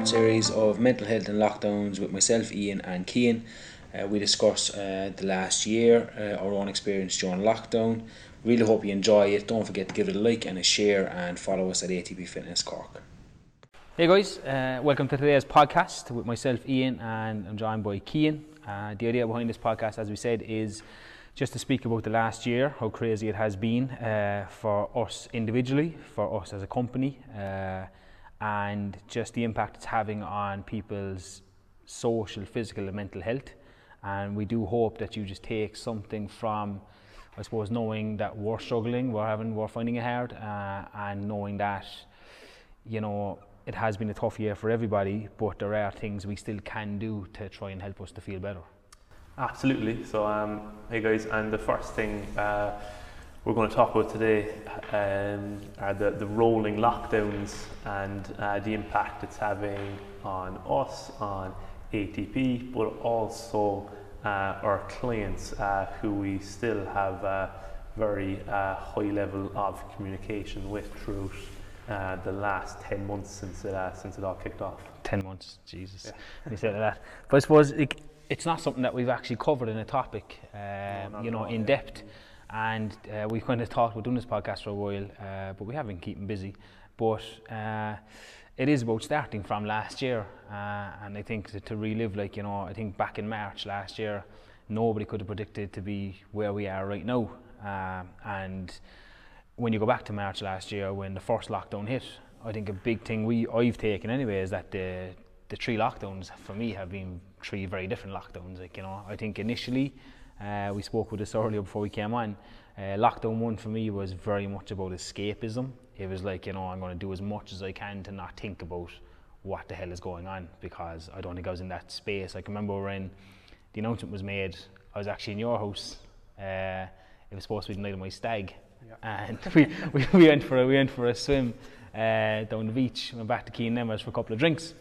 part series of mental health and lockdowns with myself, Ian, and Kian. Uh, we discuss uh, the last year, uh, our own experience during lockdown. Really hope you enjoy it. Don't forget to give it a like and a share and follow us at ATP Fitness Cork. Hey guys, uh, welcome to today's podcast with myself, Ian, and I'm joined by Kian. Uh, the idea behind this podcast, as we said, is just to speak about the last year, how crazy it has been uh, for us individually, for us as a company, uh, and just the impact it's having on people's social, physical, and mental health. And we do hope that you just take something from, I suppose, knowing that we're struggling, we're having, we're finding it hard, uh, and knowing that, you know, it has been a tough year for everybody, but there are things we still can do to try and help us to feel better. Absolutely. So, um, hey guys, and the first thing uh, we're going to talk about today um, are the, the rolling lockdowns and uh, the impact it's having on us, on ATP, but also uh, our clients uh, who we still have a very uh, high level of communication with throughout uh, the last 10 months since it, uh, since it all kicked off. 10 months, Jesus. Yeah. you said that. But I suppose it, it's not something that we've actually covered in a topic, um, no, you know, in depth. And uh, we've kind of talked about doing this podcast for a while, uh, but we have been keeping busy. But uh, it is about starting from last year. Uh, and I think to, to relive, like, you know, I think back in March last year, nobody could have predicted to be where we are right now. Um, and when you go back to March last year, when the first lockdown hit, I think a big thing we I've taken anyway is that the the three lockdowns for me have been three very different lockdowns. Like you know, I think initially uh, we spoke with this earlier before we came on. Uh, lockdown one for me was very much about escapism. It was like you know I'm going to do as much as I can to not think about what the hell is going on because I don't think I was in that space. I can remember when the announcement was made. I was actually in your house. Uh, it was supposed to be the night of my stag, yeah. and we, we, we went for a, we went for a swim uh, down the beach. Went back to Keen Nemers for a couple of drinks.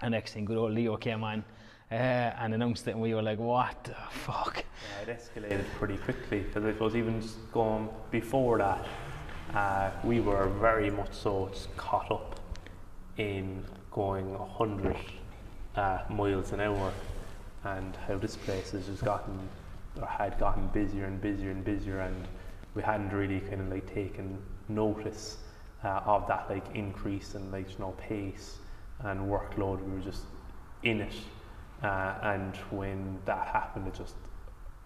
And next thing, good old Leo came on uh, and announced it, and we were like, "What the fuck?" Yeah, it escalated pretty quickly because it was even going before that. Uh, we were very much so caught up in going 100 uh, miles an hour, and how this place has just gotten or had gotten busier and busier and busier, and we hadn't really kind of like taken notice uh, of that like increase in like you know pace and workload. We were just in it, uh, and when that happened, it just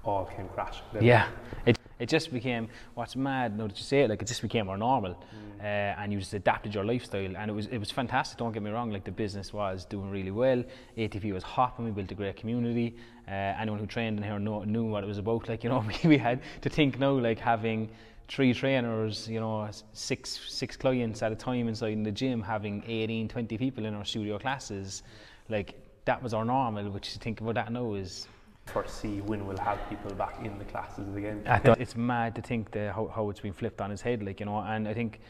all came crashing. Down. Yeah, it it just became what's mad. Now that you say it, like it just became more normal, mm. uh, and you just adapted your lifestyle, and it was it was fantastic. Don't get me wrong, like the business was doing really well. ATP was hopping. We built a great community. Uh, anyone who trained in here know, knew what it was about. Like you know, we, we had to think now, like having three trainers, you know, six six clients at a time inside in the gym, having 18, 20 people in our studio classes, like that was our normal. Which you think about that now is foresee when we'll have people back in the classes again. it's mad to think the, how, how it's been flipped on its head, like you know, and I think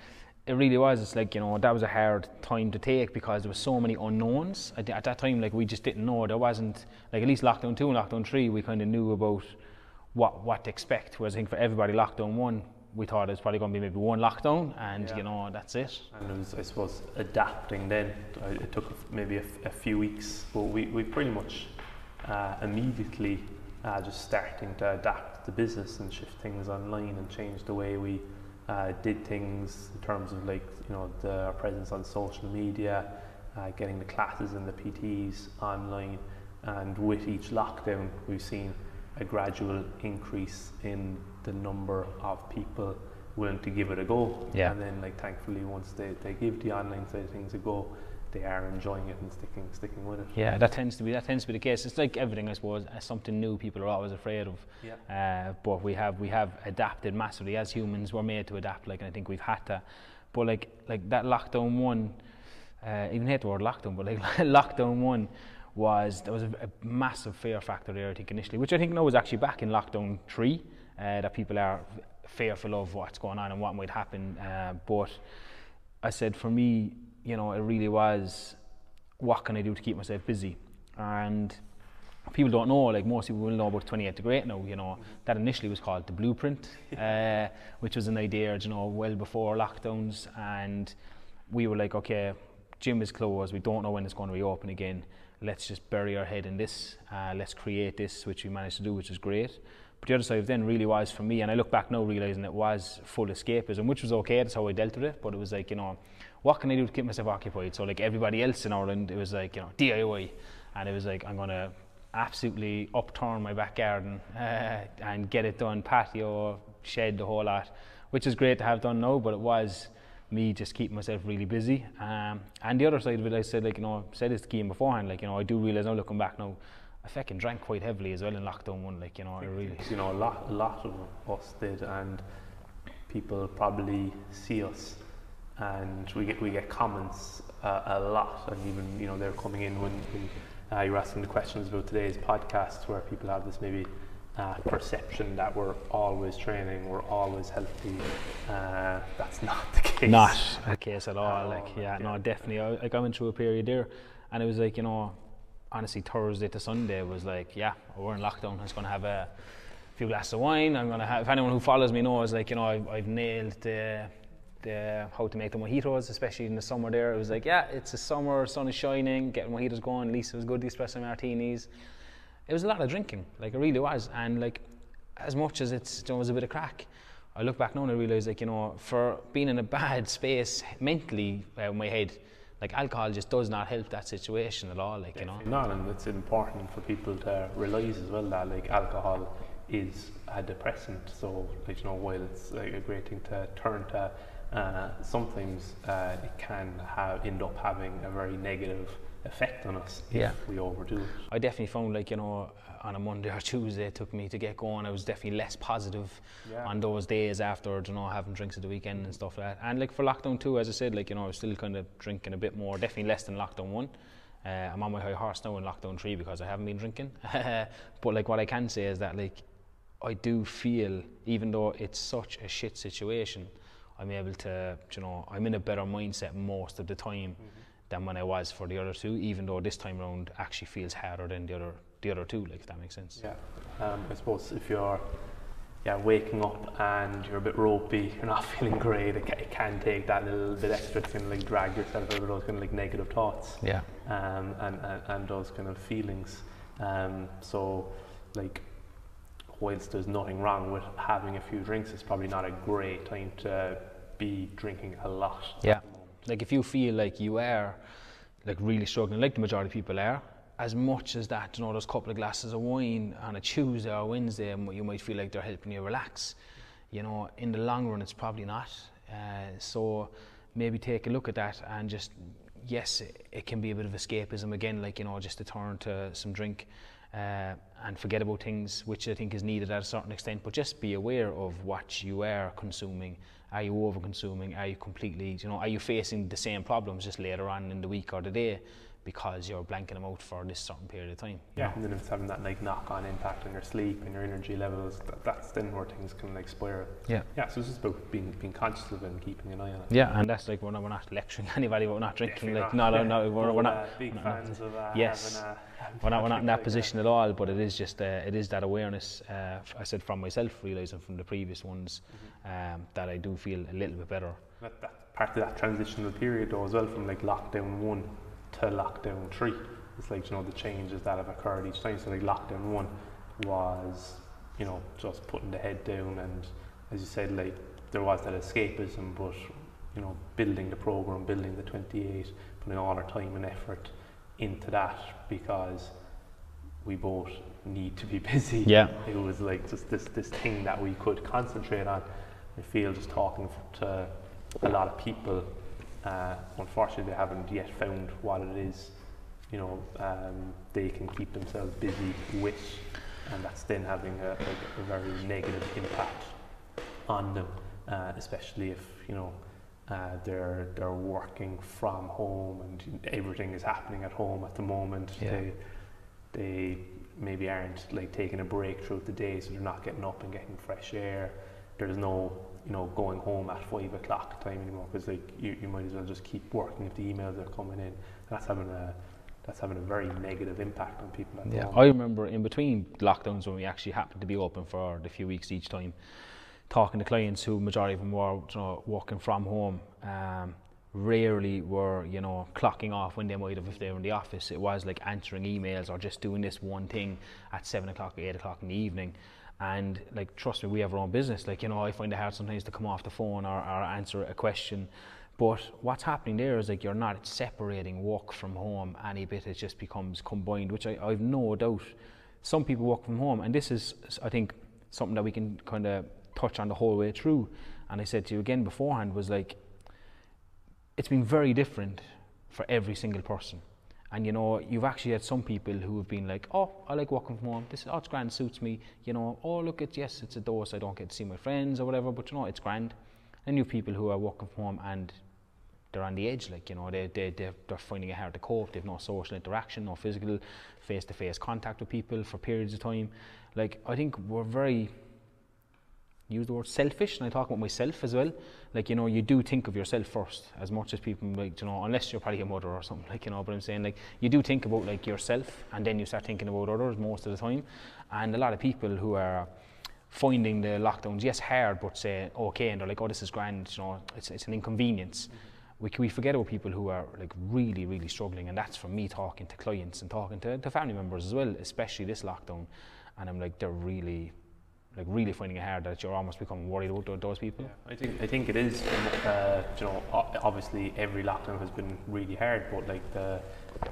it really was. It's like you know that was a hard time to take because there was so many unknowns at, at that time. Like we just didn't know. There wasn't like at least lockdown two and lockdown three. We kind of knew about what what to expect. Whereas I think for everybody, lockdown one we thought it was probably going to be maybe one lockdown, and yeah. you know that's it. And it was, I suppose, adapting. Then it took maybe a, a few weeks, but we, we pretty much uh, immediately uh, just starting to adapt the business and shift things online and change the way we uh, did things in terms of like you know the presence on social media, uh, getting the classes and the PTs online, and with each lockdown we've seen a gradual increase in the number of people willing to give it a go. Yeah. And then like thankfully once they, they give the online side of things a go, they are enjoying it and sticking sticking with it. Yeah, that tends to be that tends to be the case. It's like everything, I suppose. As something new, people are always afraid of. Yeah. Uh, but we have we have adapted massively as humans. We're made to adapt. Like, and I think we've had to. But like like that lockdown one, uh, even hate the word lockdown, but like lockdown one was there was a, a, massive fear factor there. I think initially, which I think now is actually back in lockdown three, uh, that people are fearful of what's going on and what might happen. Uh, but I said for me, you know, it really was what can I do to keep myself busy, and people don't know, like most people will know about 28 to Great now, you know, that initially was called the Blueprint, uh, which was an idea, you know, well before lockdowns. And we were like, okay, gym is closed. We don't know when it's going to reopen again. Let's just bury our head in this. Uh, let's create this, which we managed to do, which is great. But the other side then really was for me, and I look back now realizing it was full escapism, which was okay. That's how I dealt with it. But it was like you know, what can I do to keep myself occupied? So like everybody else in Ireland, it was like you know DIY, and it was like I'm gonna absolutely upturn my back garden uh, and get it done, patio, shed, the whole lot, which is great to have done now. But it was me just keeping myself really busy. Um, and the other side of it, I said like you know, I said this to Kian beforehand, like you know, I do realize now looking back now. I fucking drank quite heavily as well in lockdown one, like you know, I really. You know, a lot, a lot of us did, and people probably see us, and we get we get comments uh, a lot, and even you know they're coming in when, when uh, you're asking the questions about today's podcast, where people have this maybe uh, perception that we're always training, we're always healthy. Uh, that's not the case. Not the case at all. Oh, like, yeah, yeah. no, definitely. I, like, I went through a period there, and it was like, you know, honestly, Thursday to Sunday was like, yeah, we're in lockdown. I was going to have a few glasses of wine. I'm going to have. If anyone who follows me knows, like, you know, I've, I've nailed the. The, how to make the mojitos, especially in the summer. There, it was like, yeah, it's a summer, sun is shining, getting mojitos going. Lisa was good, the espresso martinis. It was a lot of drinking, like it really was, and like as much as it's it was a bit of crack. I look back now and I realise, like you know, for being in a bad space mentally, uh, my head, like alcohol just does not help that situation at all. Like you know, No, and it's important for people to realise as well that like alcohol is a depressant. So like you know, while it's like a great thing to turn to, uh, sometimes uh, it can have end up having a very negative effect on us if Yeah. we overdo it. I definitely found like you know on a Monday or Tuesday it took me to get going. I was definitely less positive Yeah. on those days after you know having drinks at the weekend and stuff like that. And like for lockdown two, as I said, like you know I was still kind of drinking a bit more, definitely less than lockdown one. Uh, I'm on my high horse now in lockdown three because I haven't been drinking. but like what I can say is that like I do feel even though it's such a shit situation, I'm able to you know I'm in a better mindset most of the time than when I was for the other two. Even though this time round actually feels harder than the other the other two. Like if that makes sense. Yeah, um, I suppose if you're yeah waking up and you're a bit ropey, you're not feeling great, it, it can take that little bit extra to kind of like drag yourself of those kind of like negative thoughts Yeah. um, and, and and those kind of feelings. Um, so like whilst there's nothing wrong with having a few drinks, it's probably not a great time to be drinking a lot. Yeah. Like if you feel like you are like really struggling, like the majority of people are, as much as that, you know, those couple of glasses of wine on a Tuesday or Wednesday, you might feel like they're helping you relax. You know, in the long run, it's probably not. Uh, so maybe take a look at that and just, yes, it, it can be a bit of escapism again, like, you know, just to turn to some drink uh, and forget about things, which I think is needed at a certain extent, but just be aware of what you are consuming. Are you over consuming? Are you completely, you know, are you facing the same problems just later on in the week or the day because you're blanking them out for this certain period of time? Yeah, and then if it's having that like knock-on impact on your sleep and your energy levels. That, that's then where things can like spiral. Yeah. Yeah, so it's just about being being conscious of it and keeping an eye on it. Yeah, and that's like we're not, we're not lecturing anybody, we're not drinking, Definitely like, not. no, Yeah. no, no, we're, But we're uh, not. big not- not- fans of uh, Yes. having a, having we're not, we're not in that like position at all, but it is just uh, it is that awareness. Uh, f- I said from myself, realizing from the previous ones, um, that I do feel a little bit better. That, that part of that transitional period though as well from like lockdown one to lockdown three. It's like you know the changes that have occurred each time. So like lockdown one was you know just putting the head down and as you said like there was that escapism, but you know building the program, building the 28, putting all our time and effort into that because we both need to be busy. Yeah. It was like just this this thing that we could concentrate on. I feel just talking to a lot of people, uh, unfortunately they haven't yet found what it is, you know, um, they can keep themselves busy with, and that's then having a, like a very negative impact on them, uh, especially if you know uh, they're they're working from home and everything is happening at home at the moment. Yeah. They they maybe aren't like taking a break throughout the day, so they're not getting up and getting fresh air. There's no you know going home at five o'clock time anymore because like you, you might as well just keep working if the emails are coming in. That's having a that's having a very negative impact on people Yeah. I remember in between lockdowns when we actually happened to be open for the few weeks each time, talking to clients who majority of them were you know, working from home. Um, rarely were you know clocking off when they might have if they were in the office. It was like answering emails or just doing this one thing at seven o'clock or eight o'clock in the evening. And like trust me, we have our own business. Like you know, I find it hard sometimes to come off the phone or, or answer a question. But what's happening there is like you're not separating work from home any bit. It just becomes combined, which I, I've no doubt. Some people work from home, and this is I think something that we can kind of touch on the whole way through. And I said to you again beforehand was like it's been very different for every single person. And you know, you've actually had some people who have been like, "Oh, I like working from home. This, oh, it's grand, suits me." You know, "Oh, look, it's yes, it's a dose. I don't get to see my friends or whatever, but you know, it's grand." And you have people who are working from home and they're on the edge, like you know, they they they're, they're finding it hard to cope. They've no social interaction, no physical, face-to-face contact with people for periods of time. Like I think we're very use the word selfish, and I talk about myself as well. Like you know, you do think of yourself first, as much as people like you know, unless you're probably a mother or something like you know. But I'm saying like you do think about like yourself, and then you start thinking about others most of the time. And a lot of people who are finding the lockdowns, yes, hard, but say okay, and they're like, oh, this is grand, you know, it's it's an inconvenience. Mm-hmm. We, we forget about people who are like really, really struggling, and that's from me talking to clients and talking to, to family members as well, especially this lockdown. And I'm like, they're really, like really finding it hard that you're almost becoming worried about those people? Yeah, I think I think it is. Uh, you know, obviously every lockdown has been really hard, but like the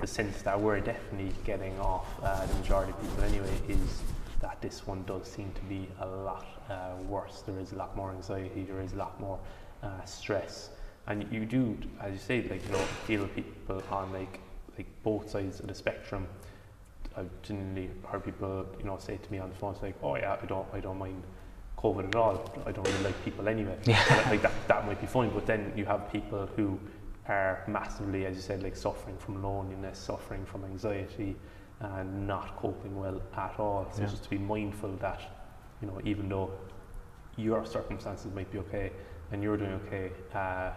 the sense that we're definitely getting off uh, the majority of people anyway is that this one does seem to be a lot uh, worse. There is a lot more anxiety. There is a lot more uh, stress, and you do, as you say, like you know, deal with people on like like both sides of the spectrum. I've genuinely heard people, you know, say to me on the phone, it's like, oh yeah, I don't, I don't mind COVID at all. I don't really like people anyway. Yeah. like that, that might be fine. But then you have people who are massively, as you said, like suffering from loneliness, suffering from anxiety, and not coping well at all. So yeah. just to be mindful that, you know, even though your circumstances might be okay and you're doing okay, uh,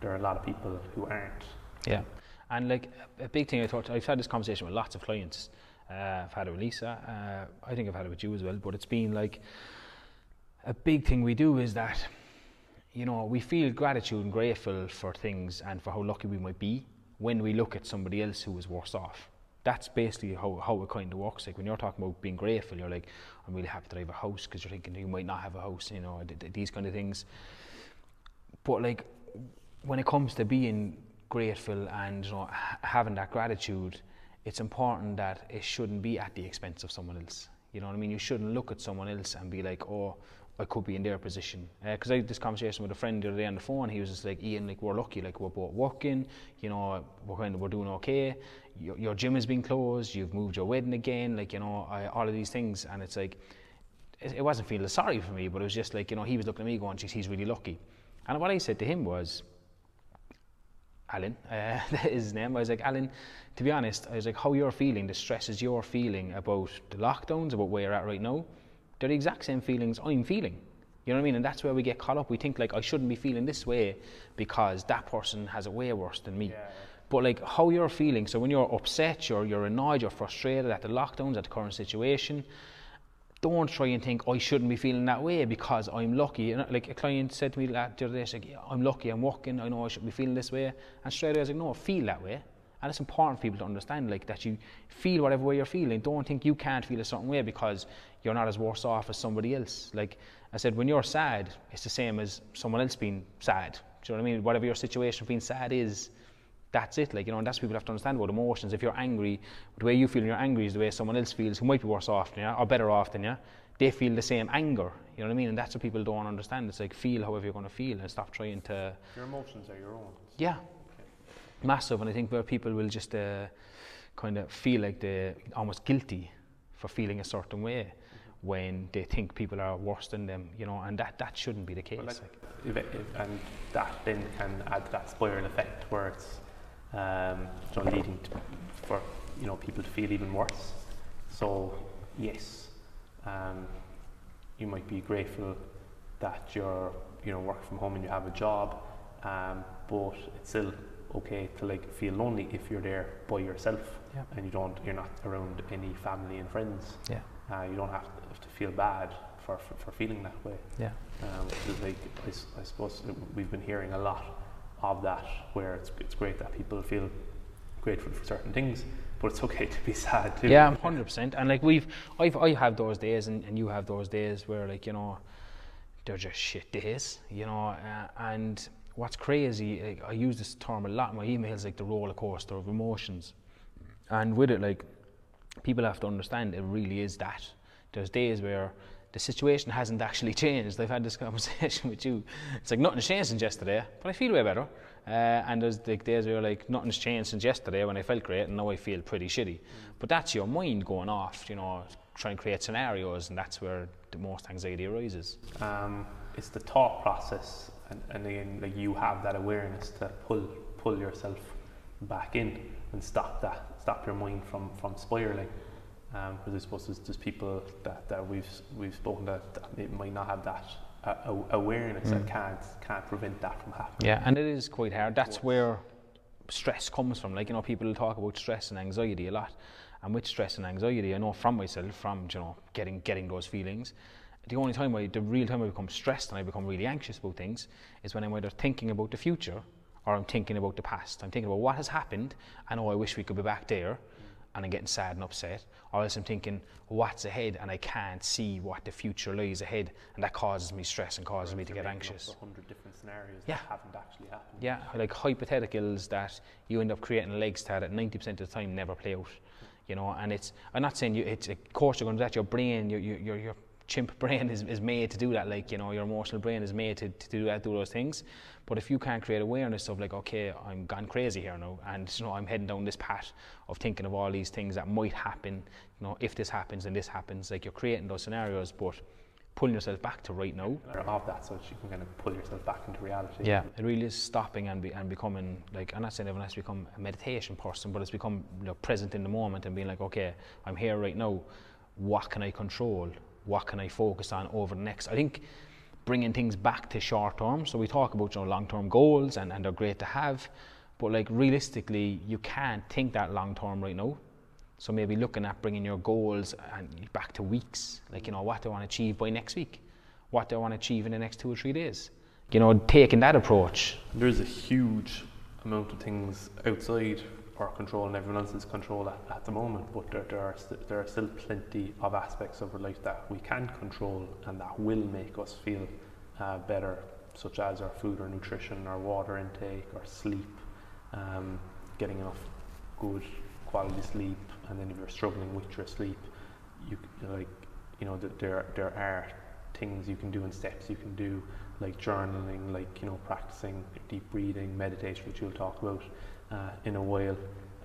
there are a lot of people who aren't. Yeah. And like a big thing I thought, I've had this conversation with lots of clients uh, I've had it with Lisa. Uh, I think I've had it with you as well. But it's been like a big thing we do is that you know we feel gratitude and grateful for things and for how lucky we might be when we look at somebody else who is worse off. That's basically how, how it kind of works. Like when you're talking about being grateful, you're like, I'm really happy that I have a house because you're thinking you might not have a house, you know, th- th- these kind of things. But like when it comes to being grateful and you know, having that gratitude, it's important that it shouldn't be at the expense of someone else. You know what I mean? You shouldn't look at someone else and be like, oh, I could be in their position. Because uh, I had this conversation with a friend the other day on the phone. He was just like, Ian, like we're lucky, like we're both working. You know, we're kind of we're doing okay. Your, your gym has been closed. You've moved your wedding again. Like you know, I, all of these things, and it's like, it, it wasn't feeling sorry for me, but it was just like you know, he was looking at me going, he's really lucky. And what I said to him was, Alan, uh, that is his name. I was like, Alan, to be honest, I was like, how you're feeling, the stresses you're feeling about the lockdowns, about where you're at right now, they're the exact same feelings I'm feeling. You know what I mean? And that's where we get caught up. We think like I shouldn't be feeling this way because that person has it way worse than me. Yeah. But like how you're feeling, so when you're upset, you're you're annoyed, you're frustrated at the lockdowns, at the current situation, don't try and think I shouldn't be feeling that way because I'm lucky. You know, like a client said to me the other day, like, I'm lucky, I'm working, I know I shouldn't be feeling this way. And straight away I was like, no, I feel that way. And it's important for people to understand like that you feel whatever way you're feeling. Don't think you can't feel a certain way because you're not as worse off as somebody else. Like I said, when you're sad, it's the same as someone else being sad. Do you know what I mean? Whatever your situation being sad is, that's it. Like, you know, and that's what people have to understand about emotions. If you're angry, the way you feel when you're angry is the way someone else feels who might be worse off than you or better off than you. They feel the same anger. You know what I mean? And that's what people don't understand. It's like feel however you're going to feel and stop trying to. Your emotions are your own. Yeah. Okay. Massive. And I think where people will just uh, kind of feel like they're almost guilty for feeling a certain way mm-hmm. when they think people are worse than them, you know, and that, that shouldn't be the case. Like, if it, if, and that then can add that spiral effect where it's um, leading to, for you know people to feel even worse. So yes, um, you might be grateful that you're you know working from home and you have a job, um, but it's still okay to like feel lonely if you're there by yourself yeah. and you don't you're not around any family and friends. Yeah, uh, you don't have to, have to feel bad for, for, for feeling that way. Yeah, um, like I, I suppose we've been hearing a lot of that, where it's, it's great that people feel grateful for certain things, but it's okay to be sad too. Yeah, hundred percent. And like we've, I've, I have those days, and, and you have those days where like you know, they're just shit days, you know. Uh, and what's crazy, like, I use this term a lot in my emails, like the roller coaster of emotions. And with it, like people have to understand, it really is that. There's days where the situation hasn't actually changed. I've had this conversation with you. It's like nothing's changed since yesterday, but I feel way better. Uh, and there's like days where like nothing's changed since yesterday when I felt great, and now I feel pretty shitty. Mm. But that's your mind going off, you know, trying to create scenarios, and that's where the most anxiety arises. Um, it's the thought process, and, and again, like you have that awareness to pull pull yourself back in and stop that, stop your mind from from spiraling because um, I suppose there's, there's people that, that we've we've spoken to that might not have that uh, awareness mm. and can't can't prevent that from happening. Yeah, and it is quite hard. That's where stress comes from. Like you know, people talk about stress and anxiety a lot, and with stress and anxiety, I know from myself, from you know, getting getting those feelings. The only time I, the real time I become stressed and I become really anxious about things is when I'm either thinking about the future or I'm thinking about the past. I'm thinking about what has happened. I know I wish we could be back there and I'm getting sad and upset, or else I'm thinking what's ahead and I can't see what the future lies ahead, and that causes me stress and causes me to get anxious. A hundred different scenarios yeah. that haven't actually happened. Yeah, like hypotheticals that you end up creating a leg start at 90% of the time never play out. You know, and it's I'm not saying you. It's of course you're going to do that. Your brain, your your your chimp brain is, is made to do that. Like, you know, your emotional brain is made to, to do that, do those things. But if you can't create awareness of like, okay, I'm gone crazy here now, and you know, I'm heading down this path of thinking of all these things that might happen, you know, if this happens and this happens, like you're creating those scenarios, but pulling yourself back to right now. Of that, so that you can kind of pull yourself back into reality. Yeah, it really is stopping and be, and becoming like I'm not saying everyone has to become a meditation person, but it's become you know, present in the moment and being like, okay, I'm here right now. What can I control? what can I focus on over the next. I think bringing things back to short term. So we talk about you know, long term goals and, and they're great to have, but like realistically, you can't think that long term right now. So maybe looking at bringing your goals and back to weeks, like you know what do I want to achieve by next week, what do I want to achieve in the next two or three days. You know, taking that approach. There's a huge amount of things outside control and everyone else's control at, at the moment, but there, there, are st- there are still plenty of aspects of our life that we can control and that will make us feel uh, better, such as our food or nutrition, our water intake, our sleep, um, getting enough good quality sleep, and then if you're struggling with your sleep, you like you know that there there are things you can do and steps you can do like journaling, like you know practicing deep breathing, meditation, which you'll talk about uh, in a while,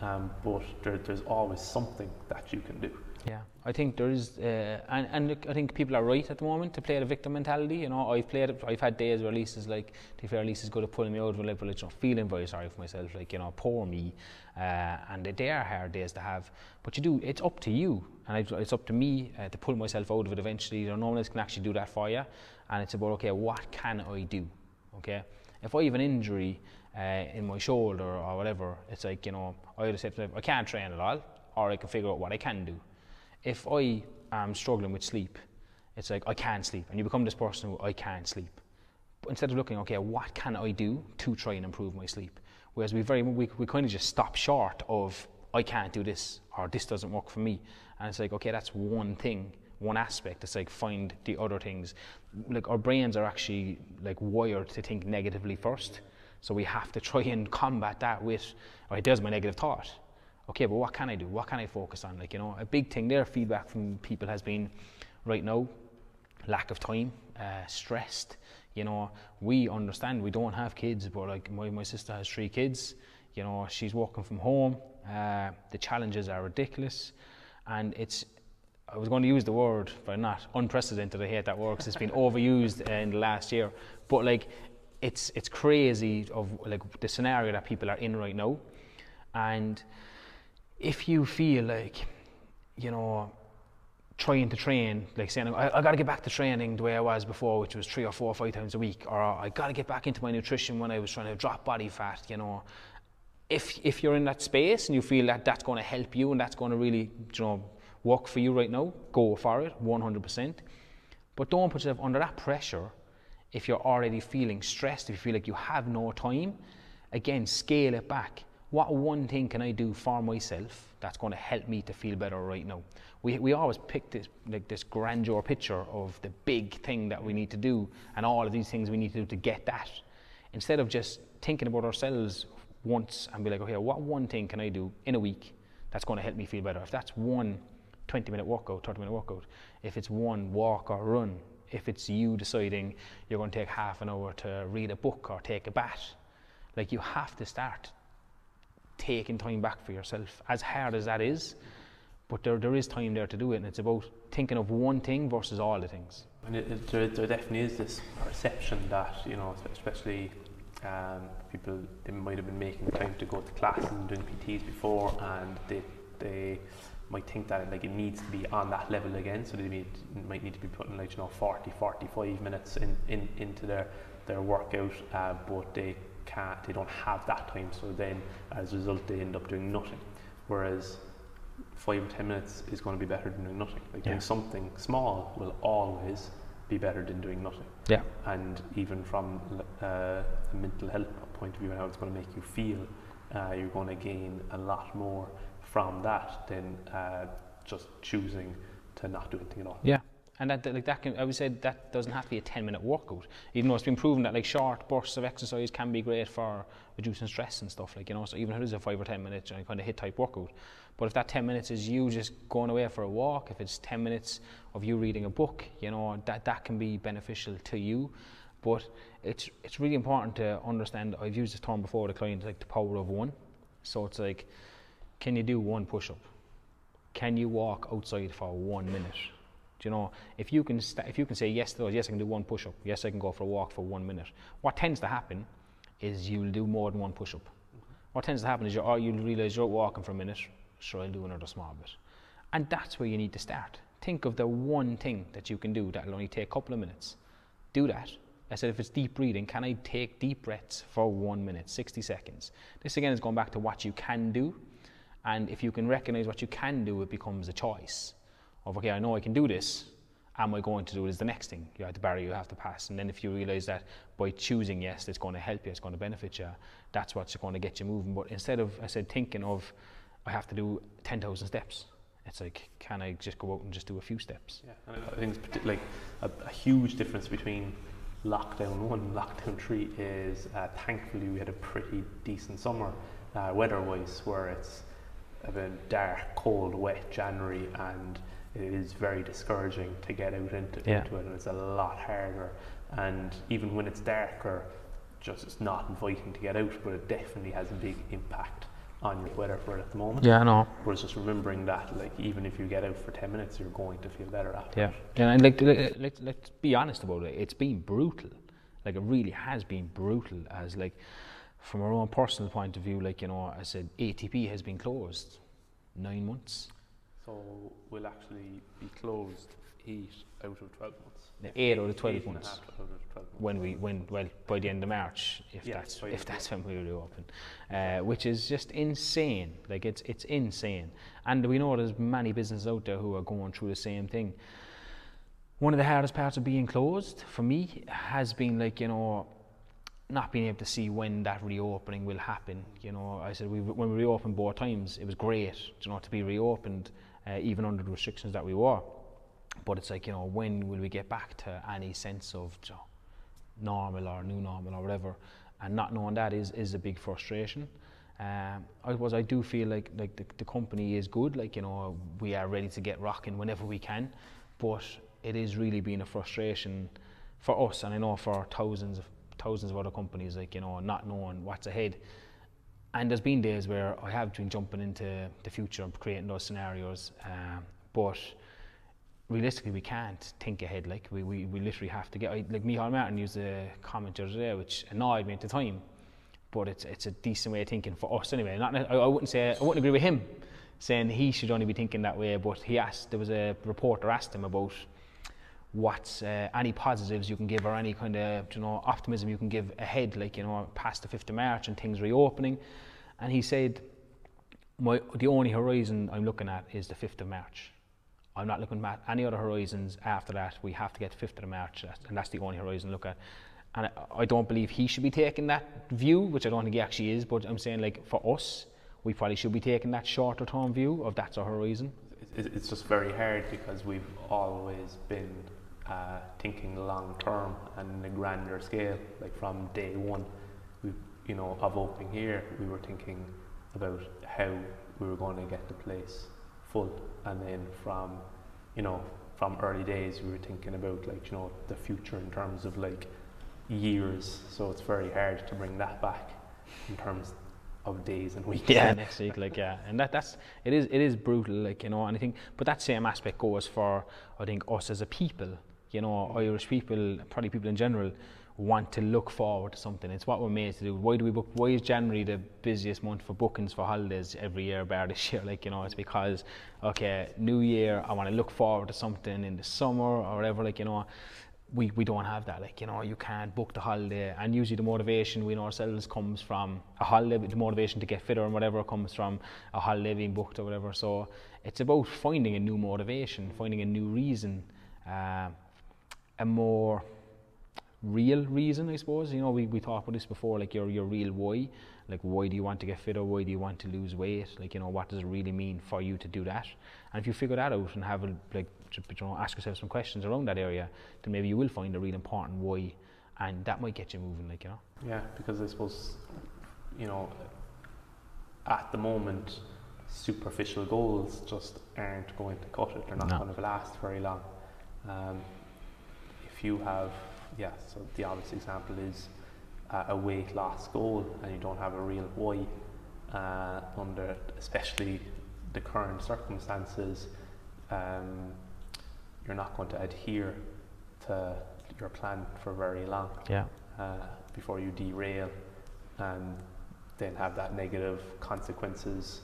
um, but there, there's always something that you can do. Yeah, I think there is, uh, and, and look, I think people are right at the moment to play the victim mentality. You know, I've played, I've had days where Lisa's like, to fair, Lisa's good at pulling me out of a little, you know, feeling very sorry for myself, like, you know, poor me. Uh, and they are hard days to have. But you do, it's up to you, and it's up to me uh, to pull myself out of it eventually. You know, no one else can actually do that for you. And it's about, okay, what can I do? Okay, if I have an injury uh, in my shoulder or whatever, it's like, you know, I either say to myself, I can't train at all, or I can figure out what I can do. If I am struggling with sleep, it's like, I can't sleep. And you become this person who I can't sleep. But instead of looking, okay, what can I do to try and improve my sleep? Whereas we very we, we kind of just stop short of I can't do this or this doesn't work for me. And it's like, okay, that's one thing, one aspect. It's like find the other things. Like our brains are actually like wired to think negatively first. So we have to try and combat that with, all right, there's my negative thought. Okay, but what can I do? What can I focus on? Like, you know, a big thing there, feedback from people has been right now, lack of time, uh, stressed. You know, we understand we don't have kids, but like my, my sister has three kids. You know, she's working from home. Uh, the challenges are ridiculous. And it's, I was going to use the word, but not unprecedented. I hate that word because it's been overused in the last year. But like, it's it's crazy of like the scenario that people are in right now, and if you feel like, you know, trying to train, like saying I, I got to get back to training the way I was before, which was three or four or five times a week, or I got to get back into my nutrition when I was trying to drop body fat, you know. If if you're in that space and you feel that that's going to help you and that's going to really, you know, work for you right now, go for it, 100%. But don't put yourself under that pressure if you're already feeling stressed, if you feel like you have no time, again, scale it back. What one thing can I do for myself that's going to help me to feel better right now? We, we always pick this like this grandeur picture of the big thing that we need to do and all of these things we need to do to get that. Instead of just thinking about ourselves once and be like, okay, what one thing can I do in a week that's going to help me feel better? If that's one 20 minute workout, 30 minute workout, if it's one walk or run, if it's you deciding you're going to take half an hour to read a book or take a bath, like you have to start taking time back for yourself, as hard as that is. But there, there is time there to do it, and it's about thinking of one thing versus all the things. And it, it, there, there definitely is this perception that, you know, especially um, people, they might have been making time to go to class and doing PTs before, and they, they might think that like it needs to be on that level again, so they need, might need to be putting like you know 40, 45 minutes in, in into their their workout, uh, but they can't, they don't have that time. So then, as a result, they end up doing nothing. Whereas five or ten minutes is going to be better than doing nothing. Like yeah. doing something small will always be better than doing nothing. Yeah. And even from uh, a mental health point of view, and how it's going to make you feel, uh, you're going to gain a lot more from that than uh, just choosing to not do anything at all. Yeah. And that, like that can, I would say that doesn't have to be a 10 minute workout. Even though it's been proven that like short bursts of exercise can be great for reducing stress and stuff like, you know, so even if it is a five or 10 minutes kind of HIIT type workout. But if that 10 minutes is you just going away for a walk, if it's 10 minutes of you reading a book, you know, that, that can be beneficial to you. But it's, it's really important to understand, I've used this term before with clients, like the power of one. So it's like, can you do one push up? Can you walk outside for one minute? Do you know, if you can st- if you can say yes to those, yes, I can do one push up, yes, I can go for a walk for one minute. What tends to happen is you'll do more than one push up. What tends to happen is you oh, you'll realize you're walking for a minute, so I'll do another small bit, and that's where you need to start. Think of the one thing that you can do that'll only take a couple of minutes. Do that. I said, if it's deep breathing, can I take deep breaths for one minute, 60 seconds? This again is going back to what you can do. And if you can recognize what you can do, it becomes a choice of okay, I know I can do this. Am I going to do it is the next thing. You have the barrier you have to pass. And then if you realize that by choosing yes, it's going to help you, it's going to benefit you, that's what's going to get you moving. But instead of, I said, thinking of, I have to do 10,000 steps, it's like, can I just go out and just do a few steps? Yeah, and I think it's like a, a huge difference between lockdown one and lockdown three is uh, thankfully we had a pretty decent summer uh, weather wise where it's a dark, cold, wet January and it is very discouraging to get out into, yeah. into it and it's a lot harder and even when it's darker just it's not inviting to get out but it definitely has a big impact on your weather for it at the moment. Yeah, I know. Whereas just remembering that, like, even if you get out for 10 minutes, you're going to feel better after. Yeah. yeah and like, let, let, let's be honest about it. It's been brutal. Like, it really has been brutal as, like, from our own personal point of view, like, you know, I said ATP has been closed nine months. So we'll actually be closed eight out of 12 months. Eight out of 12 months. Out of 12 months. When we, when, well, by the end of March, if yeah, that's, if that's when we reopen, uh, which is just insane. Like it's, it's insane. And we know there's many businesses out there who are going through the same thing. One of the hardest parts of being closed for me has been like, you know, not being able to see when that reopening will happen. You know, I said we, when we reopened both times, it was great, you know, to be reopened, uh, even under the restrictions that we were. But it's like, you know, when will we get back to any sense of you know, normal or new normal or whatever? And not knowing that is, is a big frustration. Um, I suppose I do feel like like the, the company is good. Like you know, we are ready to get rocking whenever we can, but it is really been a frustration for us, and I know for thousands of thousands of other companies. Like you know, not knowing what's ahead. And there's been days where I have been jumping into the future and creating those scenarios, um, but realistically we can't think ahead like we, we, we literally have to get like Micheál Martin used a comment the other day which annoyed me at the time but it's it's a decent way of thinking for us anyway not I, I wouldn't say I wouldn't agree with him saying he should only be thinking that way but he asked there was a reporter asked him about what's uh, any positives you can give or any kind of you know optimism you can give ahead like you know past the 5th of March and things reopening and he said my the only horizon I'm looking at is the 5th of March I'm not looking at any other horizons after that. We have to get 5th of March, and that's the only horizon look at. and I, I don't believe he should be taking that view, which I don't think he actually is. But I'm saying like for us, we probably should be taking that shorter term view of that's our horizon. It's just very hard because we've always been uh, thinking long term and in a grander scale. Like from day one, we, you know, of opening here, we were thinking about how we were going to get the place full, and then from, you know, from early days, we were thinking about like you know the future in terms of like years. So it's very hard to bring that back in terms of days and weeks. Yeah, next week, like yeah, and that that's it is it is brutal, like you know, and I think, but that same aspect goes for I think us as a people, you know, Irish people, probably people in general, want to look forward to something. It's what we're made to do. Why do we book? Why is January the busiest month for bookings for holidays every year, bar this year? Like you know, it's because okay, New Year, I want to look forward to something in the summer or whatever. Like you know, we, we don't have that. Like, you know, you can't book the holiday. And usually the motivation we know ourselves comes from a holiday, the motivation to get fitter and whatever comes from a holiday being booked or whatever. So it's about finding a new motivation, finding a new reason, uh, a more real reason, I suppose. You know, we, we talked about this before, like your, your real why. Like, why do you want to get fitter? Why do you want to lose weight? Like, you know, what does it really mean for you to do that? And if you figure that out and have, a, like, you know, ask yourself some questions around that area, then maybe you will find a real important why, and that might get you moving, like, you know. Yeah, because I suppose, you know, at the moment, superficial goals just aren't going to cut it. They're not no. going to last very long. Um, if you have, yeah, so the obvious example is uh, a weight loss goal and you don't have a real why uh, under especially the current circumstances, um, you're not going to adhere to your plan for very long. Yeah. Uh, before you derail and then have that negative consequences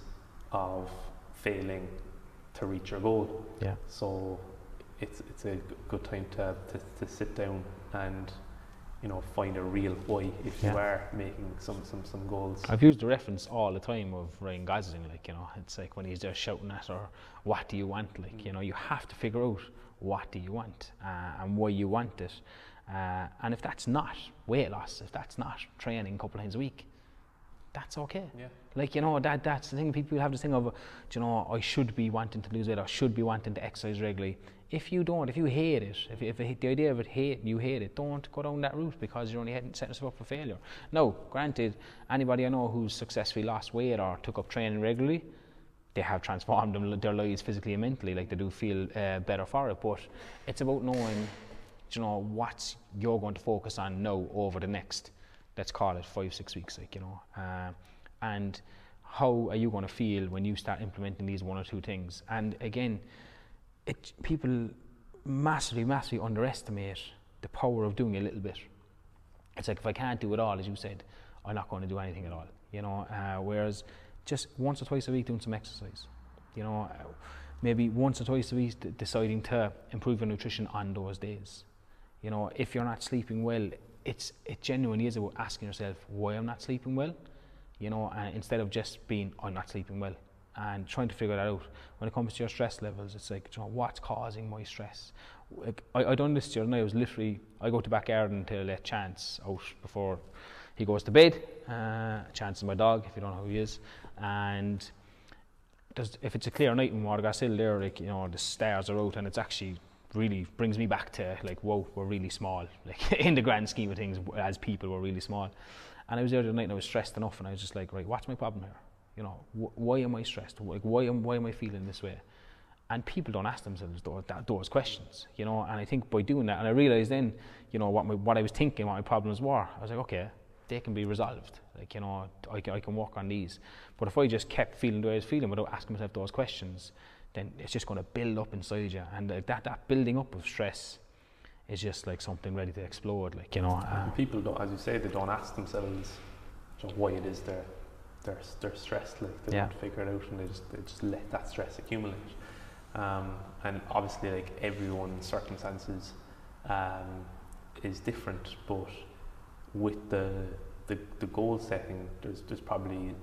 of failing to reach your goal. Yeah. So it's it's a good time to, to, to sit down and you know, find a real why if yeah. you are making some, some, some goals. I've used the reference all the time of Ryan Gosling, like, you know, it's like when he's just shouting at her, what do you want? Like, mm. you know, you have to figure out what do you want uh, and why you want it. Uh, and if that's not weight loss, if that's not training a couple of times a week, that's okay. Yeah. Like, you know, that that's the thing. People have this thing of, you know, I should be wanting to lose weight or should be wanting to exercise regularly. If you don't, if you hate it, if, if it, the idea of it hate, you hate it, don't go down that route because you're only setting yourself up for failure. No, granted, anybody I know who's successfully lost weight or took up training regularly, they have transformed them, their lives physically and mentally. Like they do feel uh, better for it. But it's about knowing, you know, what you're going to focus on now over the next, let's call it five, six weeks. Like you know, uh, and how are you going to feel when you start implementing these one or two things? And again it, people massively, massively underestimate the power of doing a little bit. It's like if I can't do it all, as you said, I'm not going to do anything at all. You know, uh, whereas just once or twice a week doing some exercise. You know, uh, maybe once or twice a week deciding to improve your nutrition on those days. You know, if you're not sleeping well, it's it genuinely is about asking yourself why I'm not sleeping well. You know, uh, instead of just being I'm not sleeping well and trying to figure that out. When it comes to your stress levels, it's like, you know, what's causing my stress? Like, I, I done this the other night. I was literally, I go to back garden to let Chance out before he goes to bed. Uh, Chance is my dog, if you don't know who he is. And Does, if it's a clear night in Watergrasshill there, like, you know, the stars are out and it's actually really brings me back to like, whoa, we're really small. Like in the grand scheme of things, as people, we're really small. And I was there the night and I was stressed enough and I was just like, right, what's my problem here? You know, wh- why am I stressed? Like, why am why am I feeling this way? And people don't ask themselves those, those questions, you know. And I think by doing that, and I realized then, you know, what my, what I was thinking, what my problems were. I was like, okay, they can be resolved. Like, you know, I, I can work on these. But if I just kept feeling the way I was feeling without asking myself those questions, then it's just going to build up inside you. And uh, that, that building up of stress is just like something ready to explode. Like, you know. Uh, people don't, as you say, they don't ask themselves why it is they're they're they're stressed like they yeah. don't figure it out and they just they just let that stress accumulate um, and obviously like everyone's circumstances um, is different but with the, the the goal setting there's there's probably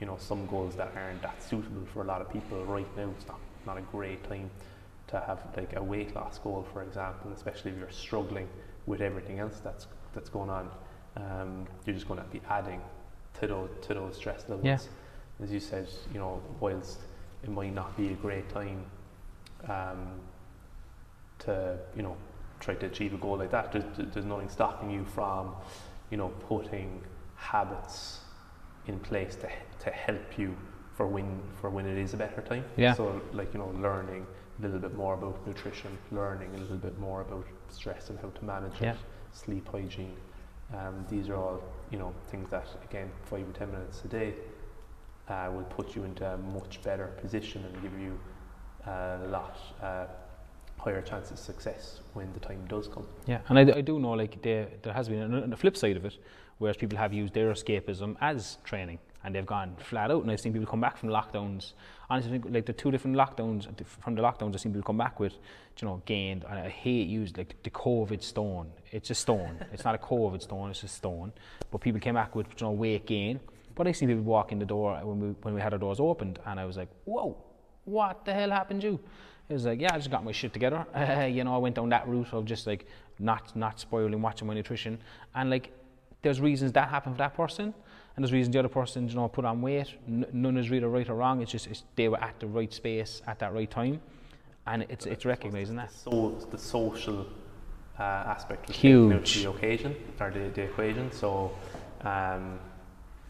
you know some goals that aren't that suitable for a lot of people right now it's not not a great time to have like a weight loss goal for example especially if you're struggling with everything else that's that's going on, um, you're just going to be adding to those to those stress levels. Yeah. As you said, you know, whilst it might not be a great time um, to you know try to achieve a goal like that, there's, there's nothing stopping you from you know putting habits in place to to help you for when for when it is a better time. Yeah. So like you know, learning a little bit more about nutrition, learning a little bit more about stress and how to manage Yeah. it, sleep hygiene. Um, these are all you know things that again five or ten minutes a day uh, will put you into a much better position and give you uh, a lot uh, higher chance of success when the time does come. Yeah, and I, I do know like there there has been a, a flip side of it, whereas people have used their escapism as training and they've gone flat out. And I've seen people come back from lockdowns. Honestly, like the two different lockdowns from the lockdowns, I've seen people come back with, you know, gained. And I hate used like the COVID stone. It's a stone. it's not a COVID stone. It's a stone. But people came back with you know weight gain. But I seen people walk in the door when we when we had our doors opened, and I was like, whoa, what the hell happened to you? It was like, yeah, I just got my shit together. You know, I went down that route of just like not not spoiling, watching my nutrition, and like there's reasons that happened for that person, and there's reasons the other person, you know, put on weight. N- none is really right or wrong. It's just it's, they were at the right space at that right time, and it's it's recognizing that. So the social uh, aspect was taken out of Huge. the occasion or the, the equation. So um,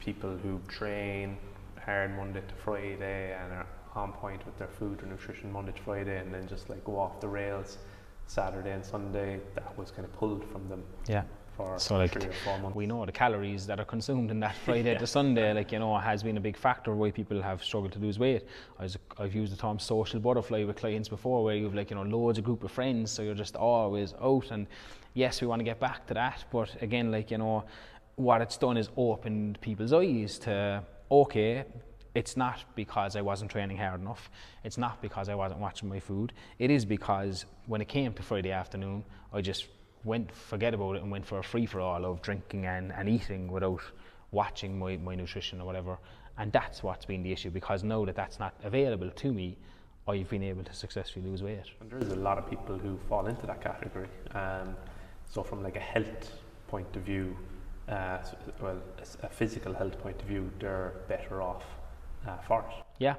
people who train hard Monday to Friday and are on point with their food or nutrition Monday to Friday, and then just like go off the rails Saturday and Sunday, that was kind of pulled from them Yeah. For So, like, three or four months. we know the calories that are consumed in that Friday to Sunday, like you know, has been a big factor why people have struggled to lose weight. I was, I've used the term social butterfly with clients before, where you've like you know loads of group of friends, so you're just always out. And yes, we want to get back to that, but again, like you know, what it's done is opened people's eyes to okay. It's not because I wasn't training hard enough. It's not because I wasn't watching my food. It is because when it came to Friday afternoon, I just went forget about it and went for a free for all of drinking and, and eating without watching my, my nutrition or whatever and that's what's been the issue because now that that's not available to me I've been able to successfully lose weight And there's a lot of people who fall into that category. Um, so from like a health point of view, uh, well, a physical health point of view, they're better off uh, for it. yeah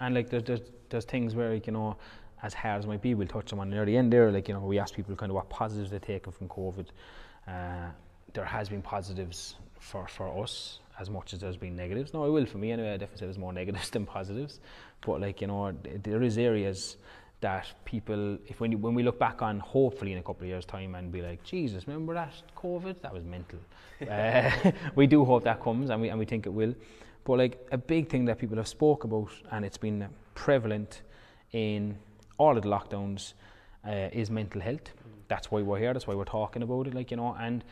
and like there's, there's, there's things where like, you know as hard as it might be we'll touch them on near the end there like you know we ask people kind of what positives they're taking from COVID uh, there has been positives for, for us as much as there's been negatives. No, I will for me anyway. I definitely say there's more negatives than positives. But like you know, there is areas that people, if when you, when we look back on, hopefully in a couple of years' time, and be like, Jesus, remember that COVID? That was mental. uh, we do hope that comes, and we and we think it will. But like a big thing that people have spoke about, and it's been prevalent in all of the lockdowns, uh, is mental health. That's why we're here. That's why we're talking about it. Like you know, and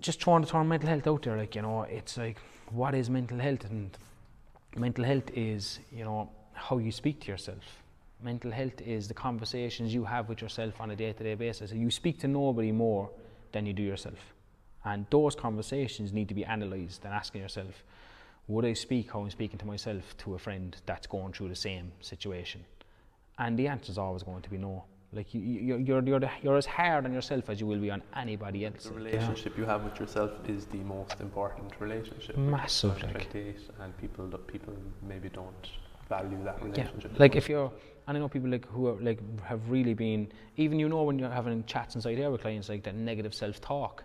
just trying to turn mental health out there. Like you know, it's like what is mental health? And mental health is you know how you speak to yourself. Mental health is the conversations you have with yourself on a day-to-day basis. You speak to nobody more than you do yourself, and those conversations need to be analysed and asking yourself, would I speak how I'm speaking to myself to a friend that's going through the same situation? And the answer is always going to be no. Like you, you, you're, you're, the, you're as hard on yourself as you will be on anybody else. The relationship you have with yourself is the most important relationship. Massive, like. and people that people maybe don't value that relationship. as like if you're, and I know people like who are like have really been, even you know when you're having chats inside here with clients, like that negative self-talk,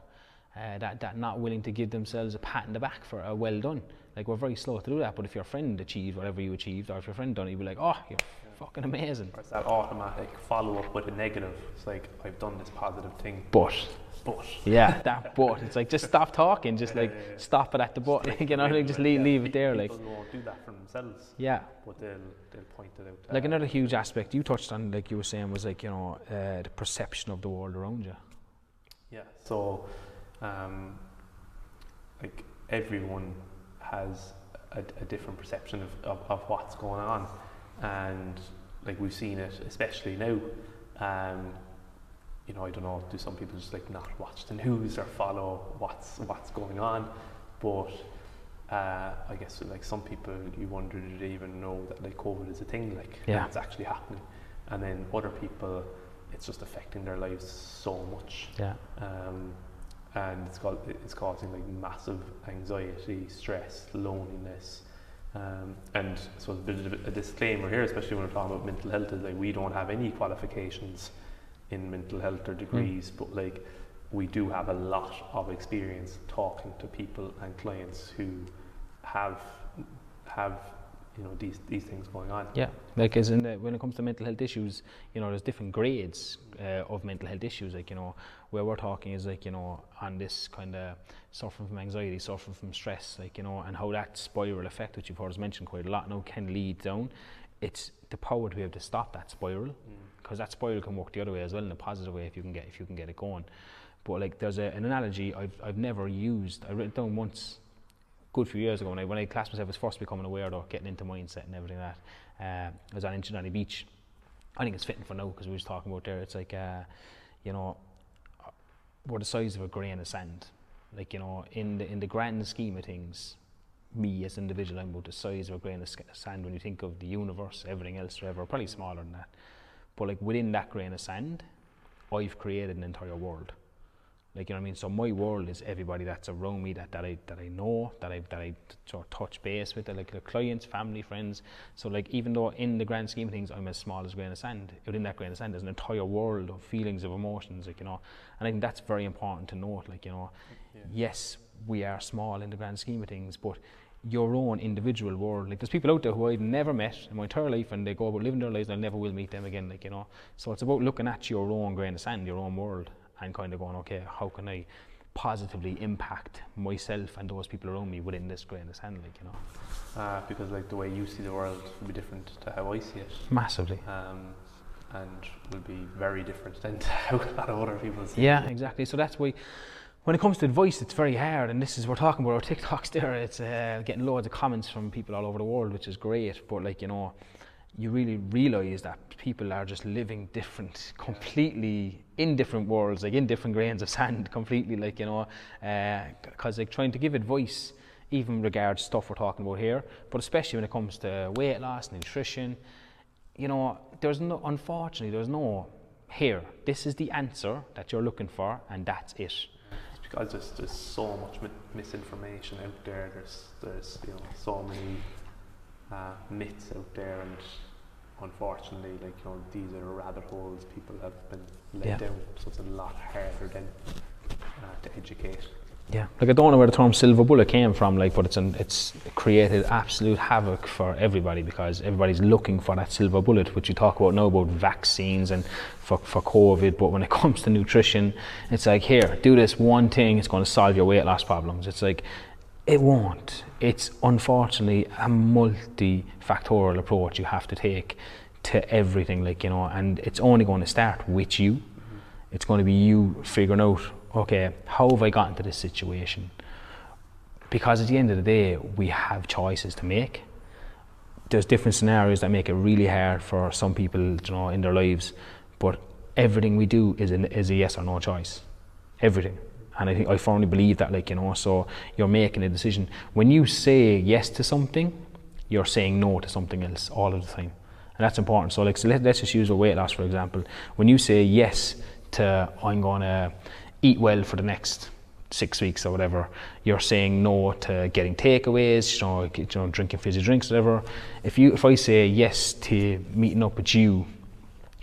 uh, that that not willing to give themselves a pat in the back for a well done. Like we're very slow to do that, but if your friend achieved whatever you achieved, or if your friend done it, you'd be like, oh, you're fucking amazing. Or it's that automatic follow up with a negative. It's like I've done this positive thing, But but yeah, that but it's like just stop talking, just like Yeah, yeah, yeah. stop it at the but, like, you know, like just leave, yeah, leave it there, like people won't do that for themselves, yeah. but they'll they'll point it out. Like another huge aspect you touched on, like you were saying, was like you know uh, the perception of the world around you. Yeah. So, um, like everyone has a, a different perception of, of, of what's going on, and like we've seen it, especially now. Um, you know, I don't know. Do some people just like not watch the news or follow what's what's going on? But uh, I guess like some people, you wonder did they even know that like COVID is a thing, like Yeah. it's actually happening, and then other people, it's just affecting their lives so much. Yeah. Um, and it's, got, it's causing like massive anxiety, stress, loneliness. Um, and so a bit of a disclaimer here, especially when we're talking about mental health, is like we don't have any qualifications in mental health or degrees, mm. but like we do have a lot of experience talking to people and clients who have have you know these these things going on. Yeah, like as in the, when it comes to mental health issues, you know, there's different grades uh, of mental health issues. Like you know, where we're talking is like you know on this kind of suffering from anxiety, suffering from stress, like you know, and how that spiral effect, which you've heard us mention quite a lot now, can lead down. It's the power to be able to stop that spiral, because mm. that spiral can work the other way as well in a positive way if you can get if you can get it going. But like there's a, an analogy I've I've never used. I wrote it down once good few years ago when I, when I classed myself as first becoming aware of getting into mindset and everything like that. Uh, I was on Inchydoney Beach. I think it's fitting for now because we were talking about there. It's like, uh, you know, we're the size of a grain of sand. Like you know, in the in the grand scheme of things, me as an individual, I'm about the size of a grain of sand. When you think of the universe, everything else, whatever, probably smaller than that. But like within that grain of sand, I've created an entire world. Like you know what I mean. So my world is everybody that's around me that, that I that I know that I that I sort of touch base with, like the clients, family, friends. So like even though in the grand scheme of things I'm as small as a grain of sand, within that grain of sand there's an entire world of feelings, of emotions, like you know. And I think that's very important to note. Like you know, yeah. yes, we are small in the grand scheme of things, but your own individual world. Like there's people out there who I've never met in my entire life and they go about living their lives and I never will meet them again, like, you know. So it's about looking at your own grain of sand, your own world and kind of going, okay, how can I positively impact myself and those people around me within this grain of sand, like you know. Uh, because like the way you see the world will be different to how I see it. Massively. Um, and will be very different than how a lot of other people see yeah, it. Yeah, exactly. So that's why when it comes to advice, it's very hard. And this is, we're talking about our TikToks there. It's uh, getting loads of comments from people all over the world, which is great. But like, you know, you really realize that people are just living different, completely in different worlds, like in different grains of sand, completely, like you know, because uh, like trying to give advice, even regards stuff we're talking about here, but especially when it comes to weight loss, nutrition, you know, there's no, unfortunately, there's no here. This is the answer that you're looking for, and that's it. because there's, there's so much misinformation out there. There's there's you know so many uh, myths out there, and unfortunately, like you know, these are rabbit holes people have been led yeah. down. So it's a lot harder than uh, to educate. Yeah, like I don't know where the term silver bullet came from, like, but it's an, it's created absolute havoc for everybody because everybody's looking for that silver bullet, which you talk about now about vaccines and for, for COVID. But when it comes to nutrition, it's like here, do this one thing, it's going to solve your weight loss problems. It's like it won't. It's unfortunately a multi-factorial approach you have to take to everything, like you know, and it's only going to start with you. It's going to be you figuring out, okay, how have I got into this situation? Because at the end of the day, we have choices to make. There's different scenarios that make it really hard for some people, you know, in their lives, but everything we do is, an, is a yes or no choice. Everything and I think I firmly believe that like you know so you're making a decision. When you say yes to something you're saying no to something else all of the time. And that's important. So like so let, us just use a weight loss for example. When you say yes to I'm going to eat well for the next six weeks or whatever you're saying no to getting takeaways you know, you know drinking fizzy drinks whatever. If you if I say yes to meeting up with you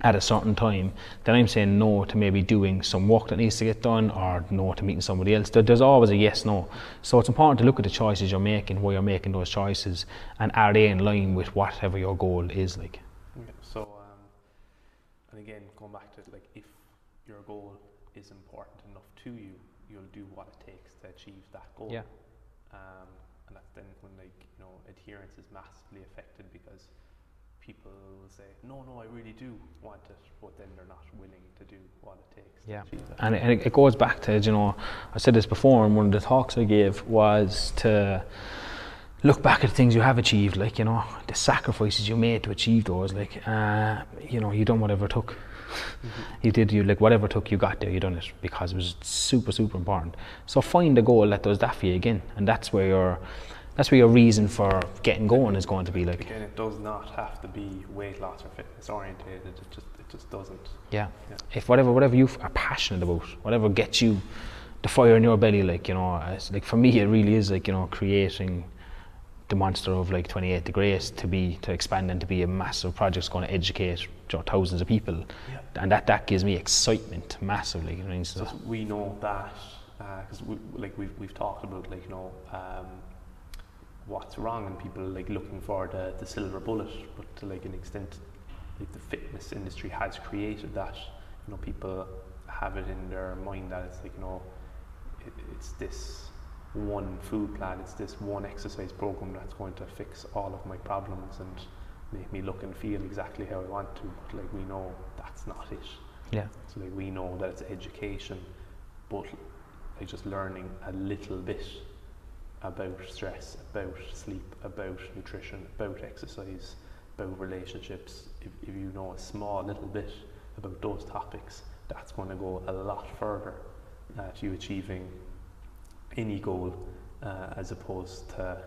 at a certain time, then I'm saying no to maybe doing some work that needs to get done or no to meeting somebody else. There's always a yes no. So it's important to look at the choices you're making, why you're making those choices, and are they in line with whatever your goal is like. So, um, and again, going back to like if your goal is important enough to you, you'll do what it takes to achieve that goal. Yeah. Um, and that's then when like you know adherence is massively affected because people will say, no, no, I really do want it, but then they're not willing to do what it takes. Yeah, and it, it goes back to, you know, I said this before, and one of the talks I gave was to look back at the things you have achieved, like, you know, the sacrifices you made to achieve those, like, uh, you know, you done whatever it took. Mm-hmm. You did you like whatever took you got there, you done it because it was super super important. So find a goal that does that for you again, and that's where you're that's where your reason for getting going is going to be like. Again, it does not have to be weight loss or fitness orientated. It just it just doesn't. Yeah. Yeah. If whatever whatever you are passionate about, whatever gets you the fire in your belly, like you know, like for me, it really is like you know creating the monster of like 28 degrees to be to expand and to be a massive project going to educate you know, thousands of people, Yeah. and that that gives me excitement massively. You know, so, we know that because we, like we've we've talked about like you know um, what's wrong and people like looking for the, the silver bullet, but to like an extent, like the fitness industry has created that. You know, people have it in their mind that it's like you know, it, it's this one food plan, it's this one exercise program that's going to fix all of my problems and make me look and feel exactly how I want to. But like we know that's not it. yeah, So like we know that it's education, but like just learning a little bit about stress, about sleep, about nutrition, about exercise, about relationships. If, if you know a small little bit about those topics, that's going to go a lot further uh, to you achieving any goal uh, as opposed to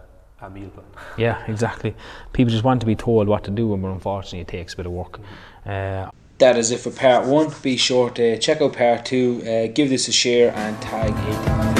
a meal plan. yeah, exactly. People just want to be told what to do, but unfortunately, it takes a bit of work. Uh, That is it for part one. Be sure to check out part two, uh, give this a share, and tag it